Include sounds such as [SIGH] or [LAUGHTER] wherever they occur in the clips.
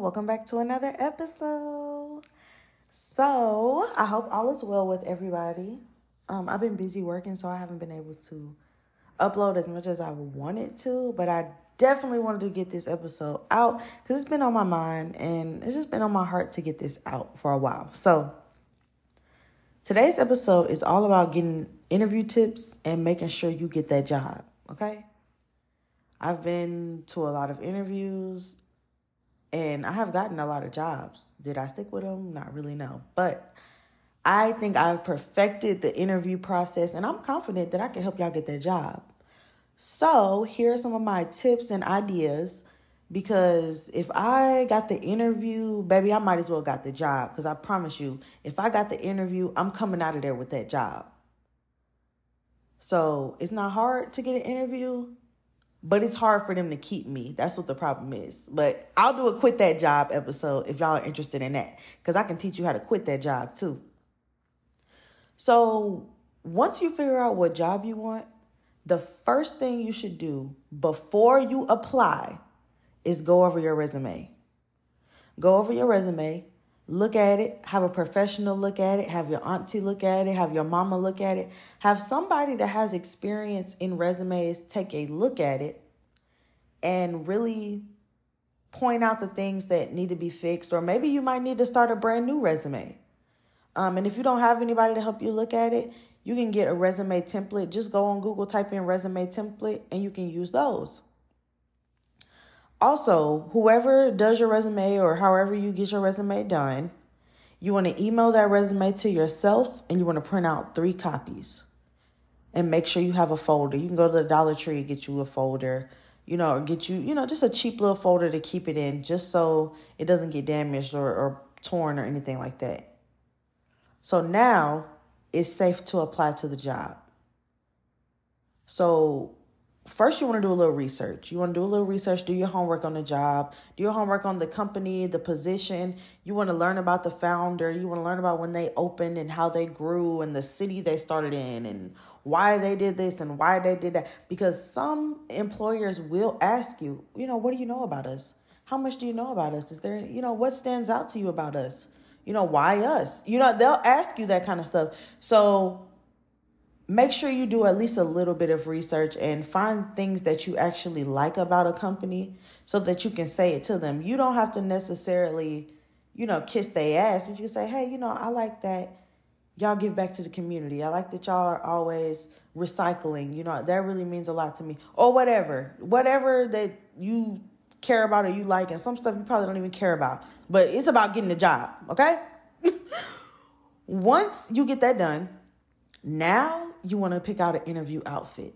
Welcome back to another episode. So, I hope all is well with everybody. Um, I've been busy working, so I haven't been able to upload as much as I wanted to, but I definitely wanted to get this episode out because it's been on my mind and it's just been on my heart to get this out for a while. So, today's episode is all about getting interview tips and making sure you get that job, okay? I've been to a lot of interviews and I have gotten a lot of jobs. Did I stick with them? Not really, no. But I think I've perfected the interview process and I'm confident that I can help y'all get that job. So, here are some of my tips and ideas because if I got the interview, baby, I might as well got the job because I promise you, if I got the interview, I'm coming out of there with that job. So, it's not hard to get an interview but it's hard for them to keep me. That's what the problem is. But I'll do a quit that job episode if y'all are interested in that because I can teach you how to quit that job too. So, once you figure out what job you want, the first thing you should do before you apply is go over your resume. Go over your resume, look at it, have a professional look at it, have your auntie look at it, have your mama look at it, have somebody that has experience in resumes take a look at it and really point out the things that need to be fixed, or maybe you might need to start a brand new resume. Um, and if you don't have anybody to help you look at it, you can get a resume template. Just go on Google, type in resume template, and you can use those. Also, whoever does your resume or however you get your resume done, you want to email that resume to yourself and you want to print out three copies and make sure you have a folder. You can go to the Dollar Tree and get you a folder, you know, or get you, you know, just a cheap little folder to keep it in just so it doesn't get damaged or, or torn or anything like that. So now it's safe to apply to the job. So first you want to do a little research. You want to do a little research, do your homework on the job, do your homework on the company, the position. You want to learn about the founder. You want to learn about when they opened and how they grew and the city they started in and why they did this and why they did that. Because some employers will ask you, you know, what do you know about us? How much do you know about us? Is there, you know, what stands out to you about us? You know, why us? You know, they'll ask you that kind of stuff. So make sure you do at least a little bit of research and find things that you actually like about a company so that you can say it to them. You don't have to necessarily, you know, kiss their ass, but you say, hey, you know, I like that y'all give back to the community. I like that y'all are always recycling. You know, that really means a lot to me. Or whatever. Whatever that you care about or you like, and some stuff you probably don't even care about. But it's about getting the job, okay? [LAUGHS] Once you get that done, now you want to pick out an interview outfit.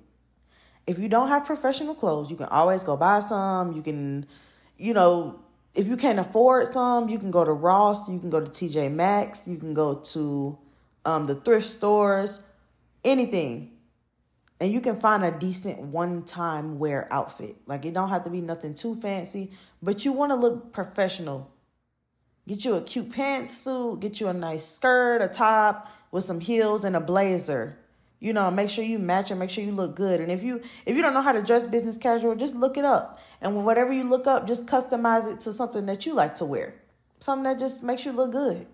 If you don't have professional clothes, you can always go buy some. You can, you know, if you can't afford some, you can go to Ross, you can go to TJ Maxx, you can go to um, the thrift stores, anything. And you can find a decent one time wear outfit. Like it don't have to be nothing too fancy, but you want to look professional. Get you a cute pantsuit, get you a nice skirt, a top with some heels and a blazer you know make sure you match and make sure you look good. And if you if you don't know how to dress business casual just look it up. And whatever you look up just customize it to something that you like to wear. Something that just makes you look good.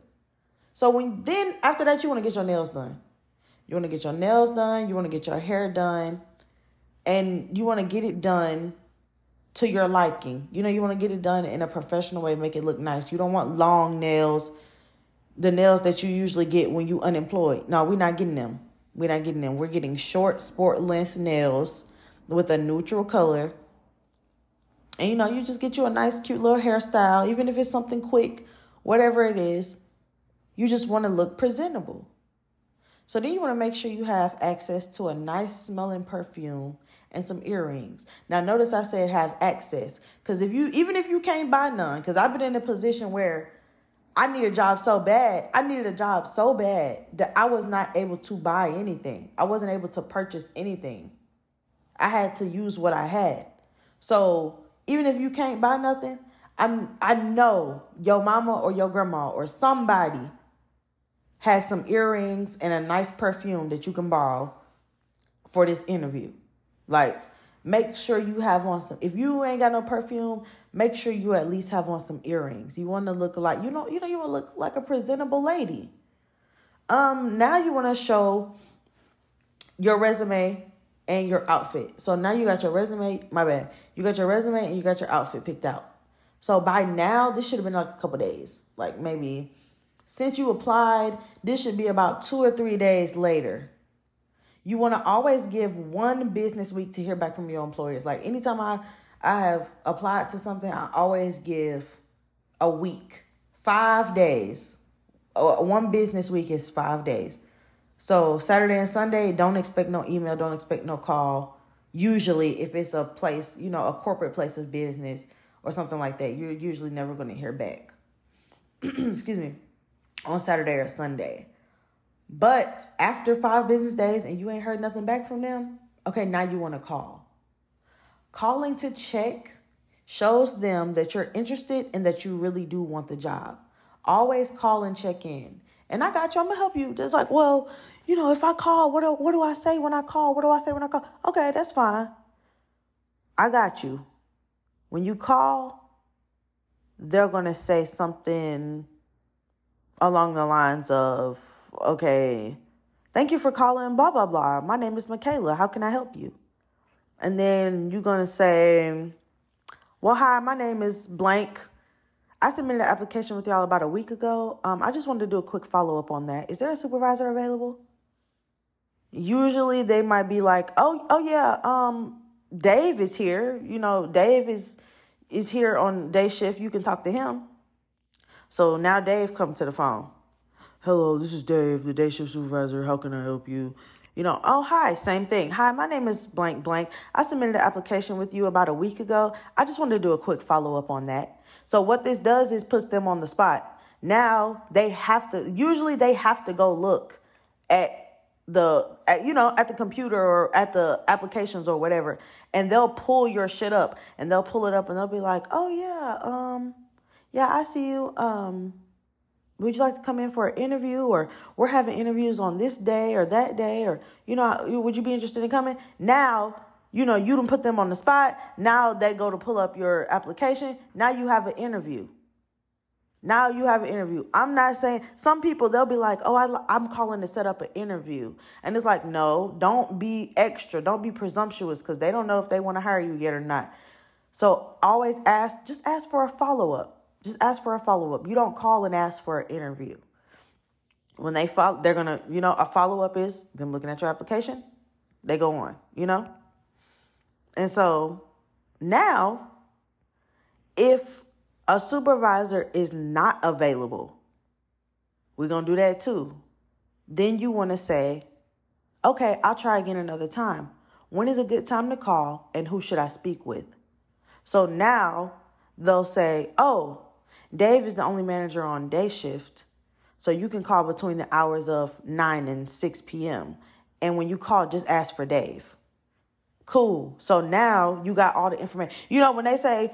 So when then after that you want to get your nails done. You want to get your nails done you want to get your hair done and you want to get it done to your liking. You know you want to get it done in a professional way make it look nice. You don't want long nails the nails that you usually get when you unemployed. No we're not getting them we're not getting them. We're getting short sport length nails with a neutral color. And you know, you just get you a nice, cute little hairstyle, even if it's something quick, whatever it is. You just want to look presentable. So then you want to make sure you have access to a nice smelling perfume and some earrings. Now notice I said have access cuz if you even if you can't buy none cuz I've been in a position where I need a job so bad. I needed a job so bad that I was not able to buy anything. I wasn't able to purchase anything. I had to use what I had. So even if you can't buy nothing, I I know your mama or your grandma or somebody has some earrings and a nice perfume that you can borrow for this interview. Like make sure you have on some if you ain't got no perfume make sure you at least have on some earrings. You want to look like you know you know you want to look like a presentable lady. Um now you want to show your resume and your outfit. So now you got your resume my bad. You got your resume and you got your outfit picked out. So by now this should have been like a couple days like maybe. Since you applied this should be about two or three days later. You want to always give one business week to hear back from your employers. Like anytime I I have applied to something, I always give a week, five days. Uh, one business week is five days. So Saturday and Sunday, don't expect no email, don't expect no call. Usually, if it's a place, you know, a corporate place of business or something like that, you're usually never going to hear back. [CLEARS THROAT] Excuse me, on Saturday or Sunday. But after five business days and you ain't heard nothing back from them, okay, now you want to call. Calling to check shows them that you're interested and that you really do want the job. Always call and check in. And I got you. I'm gonna help you. It's like, well, you know, if I call, what do, what do I say when I call? What do I say when I call? Okay, that's fine. I got you. When you call, they're gonna say something along the lines of, okay, thank you for calling, blah, blah, blah. My name is Michaela. How can I help you? And then you're going to say, well, hi, my name is blank. I submitted an application with y'all about a week ago. Um, I just wanted to do a quick follow up on that. Is there a supervisor available? Usually they might be like, oh, oh yeah, um, Dave is here. You know, Dave is is here on day shift. You can talk to him. So now Dave come to the phone hello, this is Dave, the day shift supervisor. How can I help you? You know, oh, hi, same thing. Hi, my name is blank blank. I submitted an application with you about a week ago. I just wanted to do a quick follow up on that. So, what this does is puts them on the spot. Now they have to, usually, they have to go look at the at, you know at the computer or at the applications or whatever and they'll pull your shit up and they'll pull it up and they'll be like oh yeah um yeah i see you um would you like to come in for an interview? Or we're having interviews on this day or that day or you know would you be interested in coming? Now you know you don't put them on the spot. Now they go to pull up your application. Now you have an interview. Now you have an interview. I'm not saying some people they'll be like oh I, i'm calling to set up an interview. And it's like no don't be extra. Don't be presumptuous because they don't know if they want to hire you yet or not. So always ask just ask for a follow-up just ask for a follow up. You don't call and ask for an interview. When they follow, they're gonna, you know, a follow up is them looking at your application. They go on, you know. And so now, if a supervisor is not available, we're gonna do that too. Then you want to say, okay, I'll try again another time. When is a good time to call, and who should I speak with? So now they'll say, oh, Dave is the only manager on day shift. So you can call between the hours of 9 and 6 p.m. And when you call, just ask for Dave. Cool. So now you got all the information. You know, when they say,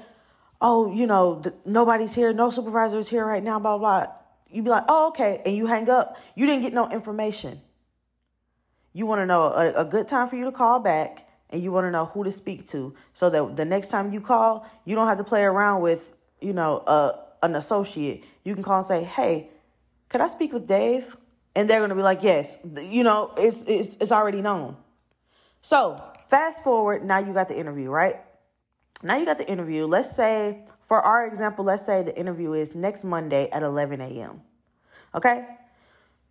oh, you know, nobody's here, no supervisor is here right now, blah, blah, you be like, oh, okay. And you hang up. You didn't get no information. You want to know a, a good time for you to call back and you want to know who to speak to so that the next time you call, you don't have to play around with, you know, a, an associate, you can call and say, "Hey, could I speak with Dave?" And they're gonna be like, "Yes." You know, it's it's it's already known. So fast forward, now you got the interview, right? Now you got the interview. Let's say, for our example, let's say the interview is next Monday at 11 a.m. Okay.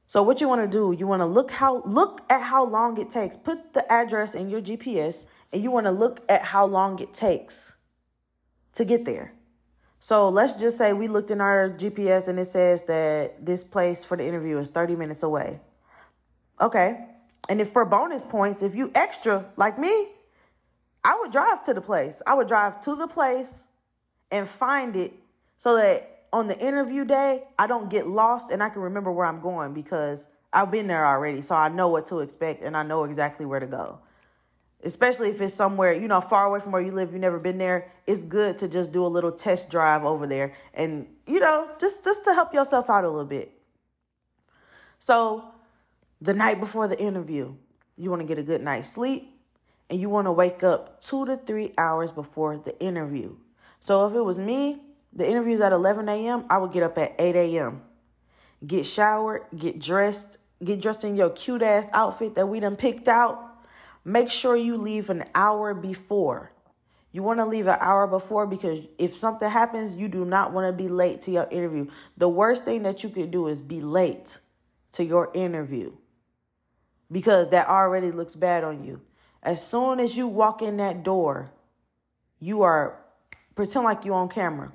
So what you want to do, you want to look how look at how long it takes. Put the address in your GPS, and you want to look at how long it takes to get there. So let's just say we looked in our GPS and it says that this place for the interview is 30 minutes away. Okay. And if for bonus points, if you extra like me, I would drive to the place. I would drive to the place and find it so that on the interview day, I don't get lost and I can remember where I'm going because I've been there already. So I know what to expect and I know exactly where to go especially if it's somewhere you know far away from where you live you've never been there it's good to just do a little test drive over there and you know just just to help yourself out a little bit so the night before the interview you want to get a good night's sleep and you want to wake up two to three hours before the interview. So if it was me, the interview's at 11 a.m., I would get up at 8 a.m., get showered, get dressed, get dressed in your cute ass outfit that we done picked out. Make sure you leave an hour before. You want to leave an hour before because if something happens, you do not want to be late to your interview. The worst thing that you could do is be late to your interview because that already looks bad on you. As soon as you walk in that door, you are pretend like you on camera.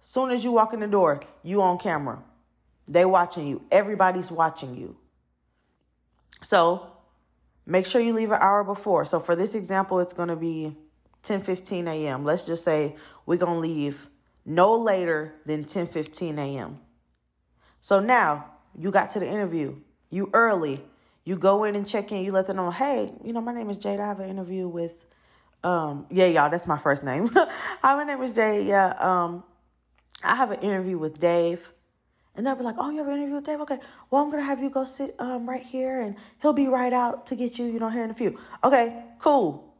Soon as you walk in the door, you on camera. They watching you. Everybody's watching you. So make sure you leave an hour before. So for this example, it's going to be 10 15 a.m. Let's just say we're going to leave no later than 10 15 a.m. So now you got to the interview, you early, you go in and check in, you let them know, hey, you know, my name is Jade. I have an interview with, um, yeah, y'all, that's my first name. [LAUGHS] Hi, my name is Jade. Yeah, um, I have an interview with Dave. And they'll be like, oh, you have an interview with Dave? Okay, well, I'm going to have you go sit um, right here and he'll be right out to get you, you know, here in a few. Okay, cool.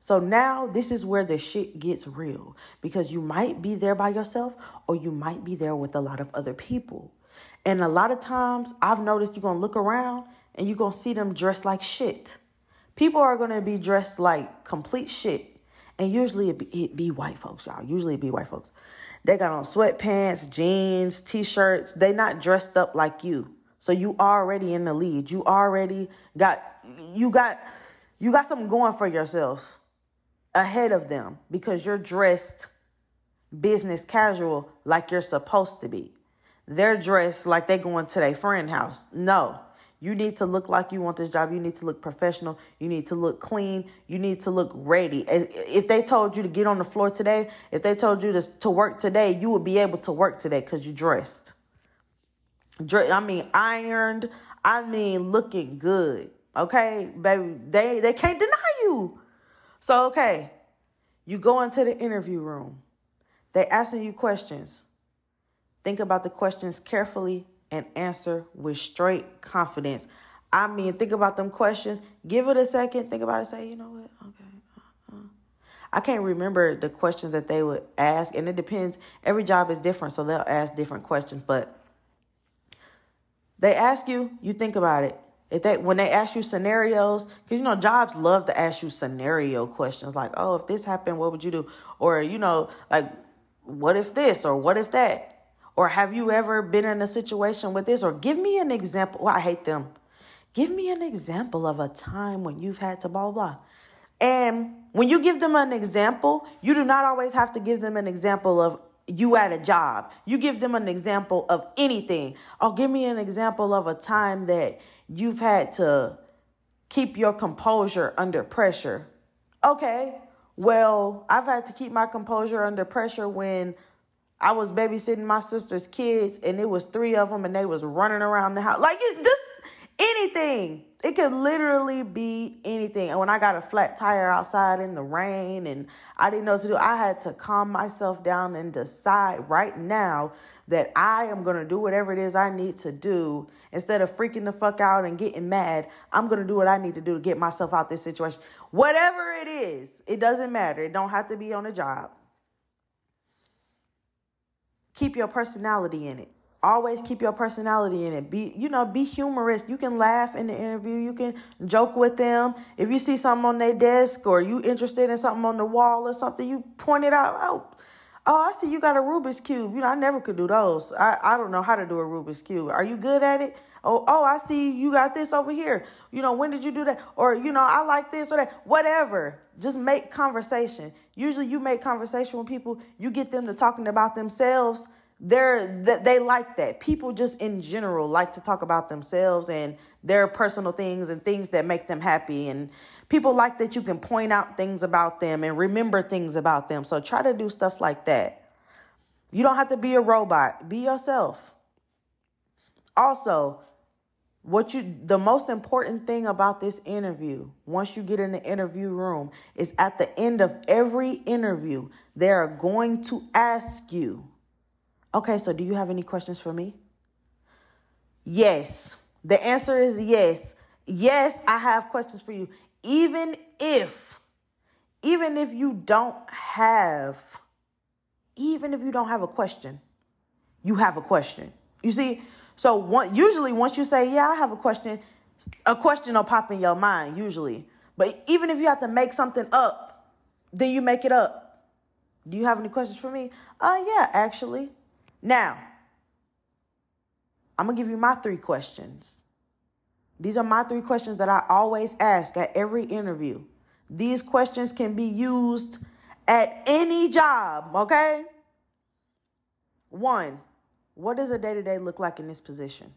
So now this is where the shit gets real because you might be there by yourself or you might be there with a lot of other people. And a lot of times I've noticed you're going to look around and you're going to see them dressed like shit. People are going to be dressed like complete shit. And usually it be, it be white folks, y'all. Usually it be white folks. They got on sweatpants, jeans, t-shirts. They not dressed up like you. So you already in the lead. You already got you got you got something going for yourself ahead of them because you're dressed business casual like you're supposed to be. They're dressed like they going to their friend house. No. You need to look like you want this job. You need to look professional. You need to look clean. You need to look ready. If they told you to get on the floor today, if they told you to, to work today, you would be able to work today because you dressed. I mean, ironed. I mean, looking good. Okay, baby. They they can't deny you. So, okay, you go into the interview room. They asking you questions. Think about the questions carefully and answer with straight confidence. I mean, think about them questions. Give it a second. Think about it. Say, you know what? Okay. Uh-uh. I can't remember the questions that they would ask, and it depends. Every job is different, so they'll ask different questions. But they ask you, you think about it. If they when they ask you scenarios, because you know jobs love to ask you scenario questions like, oh, if this happened, what would you do? Or you know, like, what if this or what if that? Or have you ever been in a situation with this? Or give me an example. Well, I hate them. Give me an example of a time when you've had to blah blah. And when you give them an example, you do not always have to give them an example of you at a job. You give them an example of anything. Or give me an example of a time that you've had to keep your composure under pressure. Okay, well, I've had to keep my composure under pressure when I was babysitting my sister's kids and it was three of them and they was running around the house. Like just anything. It could literally be anything. And when I got a flat tire outside in the rain and I didn't know what to do, I had to calm myself down and decide right now that I am going to do whatever it is I need to do instead of freaking the fuck out and getting mad. I'm going to do what I need to do to get myself out of this situation. Whatever it is, it doesn't matter. It don't have to be on a job. Keep your personality in it. Always keep your personality in it. Be, you know, be humorous. You can laugh in the interview. You can joke with them. If you see something on their desk or you interested in something on the wall or something, you point it out. Oh, Oh, I see you got a Rubik's Cube. You know, I never could do those. I, I don't know how to do a Rubik's Cube. Are you good at it? Oh, oh, I see you got this over here. You know, when did you do that? Or, you know, I like this or that. Whatever. Just make conversation. Usually you make conversation with people, you get them to talking about themselves. They're they like that. People just in general like to talk about themselves and their personal things and things that make them happy and People like that you can point out things about them and remember things about them. So try to do stuff like that. You don't have to be a robot, be yourself. Also, what you the most important thing about this interview, once you get in the interview room, is at the end of every interview, they are going to ask you, okay, so do you have any questions for me? Yes. The answer is yes. Yes, I have questions for you even if even if you don't have, even if you don't have a question, you have a question. You see, so one, usually once you say, yeah, I have a question, a question will pop in your mind usually. But even if you have to make something up, then you make it up. Do you have any questions for me? Uh, yeah, actually. Now, I'm gonna give you my three questions. These are my three questions that I always ask at every interview. These questions can be used at any job, okay? One, what does a day to day look like in this position?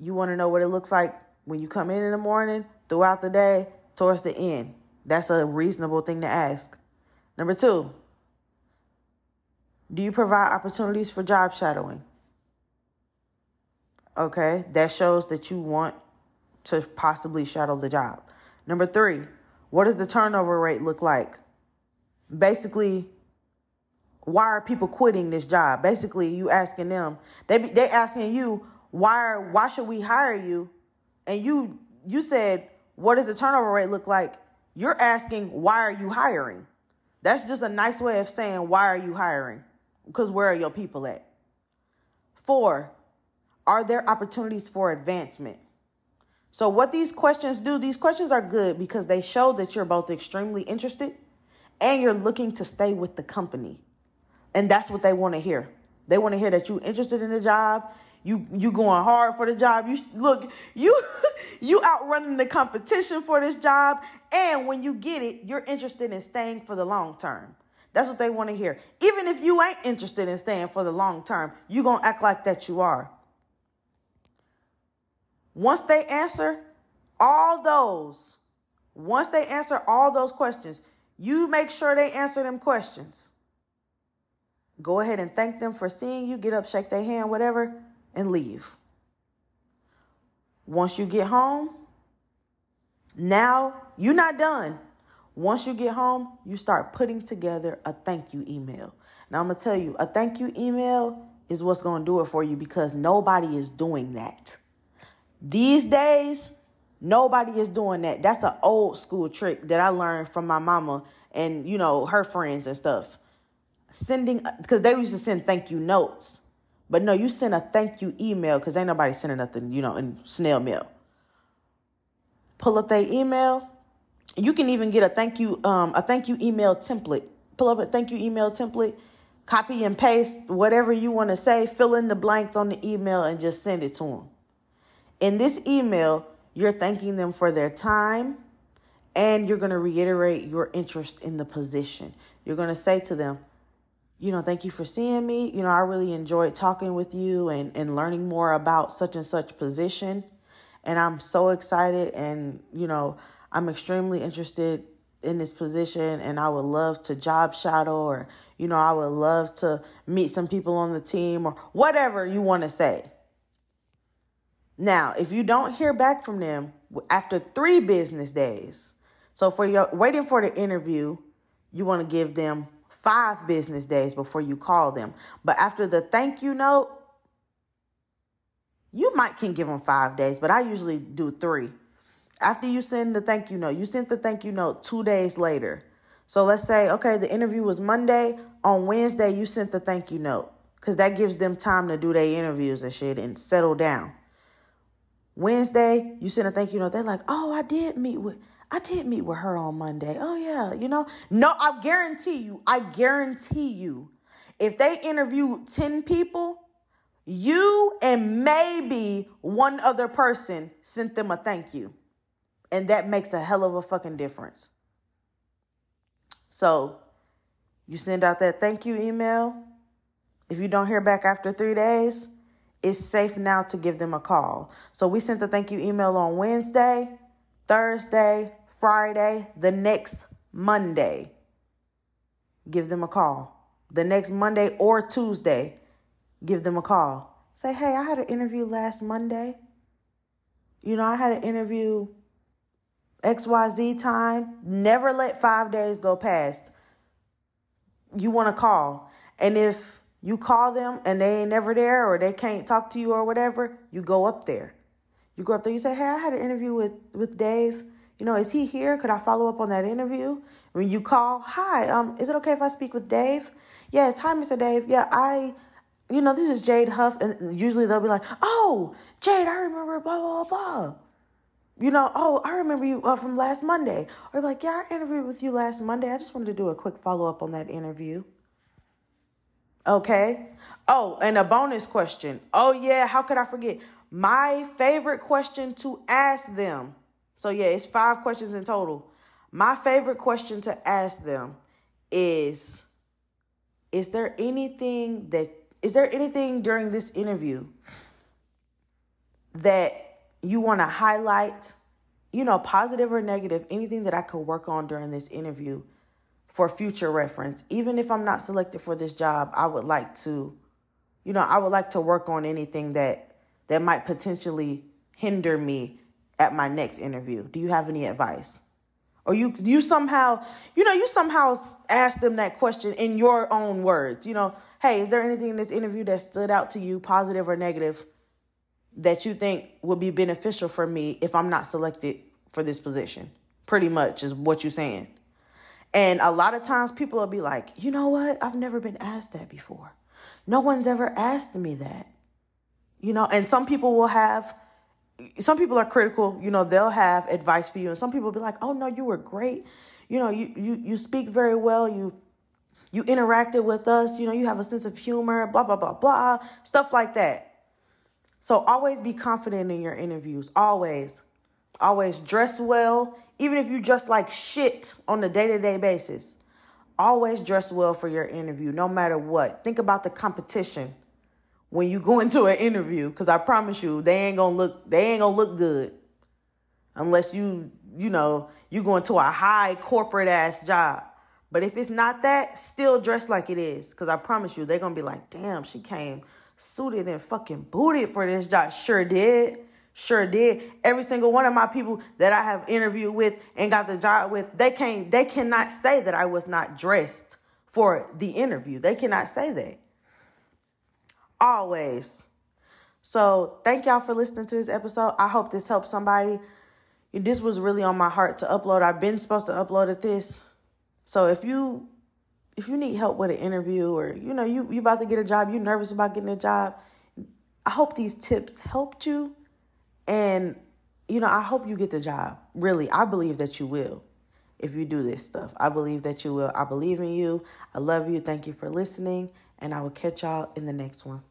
You want to know what it looks like when you come in in the morning, throughout the day, towards the end. That's a reasonable thing to ask. Number two, do you provide opportunities for job shadowing? Okay, that shows that you want to possibly shadow the job. Number three, what does the turnover rate look like? Basically, why are people quitting this job? Basically, you asking them. They be, they asking you why are, why should we hire you? And you you said what does the turnover rate look like? You're asking why are you hiring? That's just a nice way of saying why are you hiring? Because where are your people at? Four, are there opportunities for advancement? So, what these questions do, these questions are good because they show that you're both extremely interested and you're looking to stay with the company. And that's what they want to hear. They want to hear that you're interested in the job. You you going hard for the job. You look you [LAUGHS] you outrunning the competition for this job, and when you get it, you're interested in staying for the long term. That's what they want to hear. Even if you ain't interested in staying for the long term, you gonna act like that you are. Once they answer all those, once they answer all those questions, you make sure they answer them questions. Go ahead and thank them for seeing you, get up, shake their hand, whatever, and leave. Once you get home, now you're not done. Once you get home, you start putting together a thank you email. Now, I'm going to tell you, a thank you email is what's going to do it for you because nobody is doing that. These days, nobody is doing that. That's an old school trick that I learned from my mama and, you know, her friends and stuff. Sending, because they used to send thank you notes. But no, you send a thank you email because ain't nobody sending nothing, you know, in snail mail. Pull up their email. You can even get a thank you, um, a thank you email template. Pull up a thank you email template, copy and paste whatever you want to say, fill in the blanks on the email, and just send it to them. In this email, you're thanking them for their time and you're going to reiterate your interest in the position. You're going to say to them, you know, thank you for seeing me. You know, I really enjoyed talking with you and, and learning more about such and such position. And I'm so excited and, you know, I'm extremely interested in this position and I would love to job shadow or, you know, I would love to meet some people on the team or whatever you want to say. Now, if you don't hear back from them after three business days, so for your waiting for the interview, you want to give them five business days before you call them. But after the thank you note, you might can give them five days, but I usually do three. After you send the thank you note, you sent the thank you note two days later. So let's say, okay, the interview was Monday. On Wednesday, you sent the thank you note because that gives them time to do their interviews and shit and settle down. Wednesday, you send a thank you note. They're like, oh, I did meet with, I did meet with her on Monday. Oh yeah, you know. No, I guarantee you, I guarantee you, if they interview 10 people, you and maybe one other person sent them a thank you. And that makes a hell of a fucking difference. So you send out that thank you email. If you don't hear back after three days, it's safe now to give them a call. So we sent the thank you email on Wednesday, Thursday, Friday, the next Monday. Give them a call. The next Monday or Tuesday, give them a call. Say, hey, I had an interview last Monday. You know, I had an interview XYZ time. Never let five days go past. You want to call. And if you call them and they ain't never there or they can't talk to you or whatever, you go up there. You go up there, you say, Hey, I had an interview with, with Dave. You know, is he here? Could I follow up on that interview? When you call, hi, um, is it okay if I speak with Dave? Yes, hi, Mr. Dave. Yeah, I, you know, this is Jade Huff. And usually they'll be like, oh, Jade, I remember blah, blah, blah. You know, oh, I remember you uh, from last Monday. Or like, yeah, I interviewed with you last Monday. I just wanted to do a quick follow up on that interview. Okay. Oh, and a bonus question. Oh, yeah, how could I forget? My favorite question to ask them. So, yeah, it's five questions in total. My favorite question to ask them is Is there anything that, is there anything during this interview that you want to highlight, you know, positive or negative, anything that I could work on during this interview for future reference. Even if I'm not selected for this job, I would like to, you know, I would like to work on anything that that might potentially hinder me at my next interview. Do you have any advice? Or you you somehow, you know, you somehow ask them that question in your own words. You know, hey, is there anything in this interview that stood out to you, positive or negative, that you think would be beneficial for me if I'm not selected for this position? Pretty much is what you're saying. And a lot of times people will be like, you know what? I've never been asked that before. No one's ever asked me that. You know, and some people will have, some people are critical, you know, they'll have advice for you. And some people be like, oh no, you were great. You know, you, you, you speak very well. You, you interacted with us. You know, you have a sense of humor, blah, blah, blah, blah, stuff like that. So always be confident in your interviews. Always. Always dress well even if you dress like shit on a day to day basis, always dress well for your interview, no matter what. Think about the competition when you go into an interview, because I promise you, they ain't gonna look they ain't gonna look good unless you you know you go into a high corporate ass job. But if it's not that, still dress like it is, because I promise you, they're gonna be like, damn, she came suited and fucking booted for this job. Sure did. Sure did. Every single one of my people that I have interviewed with and got the job with, they can't they cannot say that I was not dressed for the interview. They cannot say that. Always. So thank y'all for listening to this episode. I hope this helps somebody. This was really on my heart to upload. I've been supposed to upload it this. So if you if you need help with an interview or you know you you about to get a job, you're nervous about getting a job, I hope these tips helped you and, you know, I hope you get the job. Really, I believe that you will if you do this stuff. I believe that you will. I believe in you. I love you. Thank you for listening. And I will catch y'all in the next one.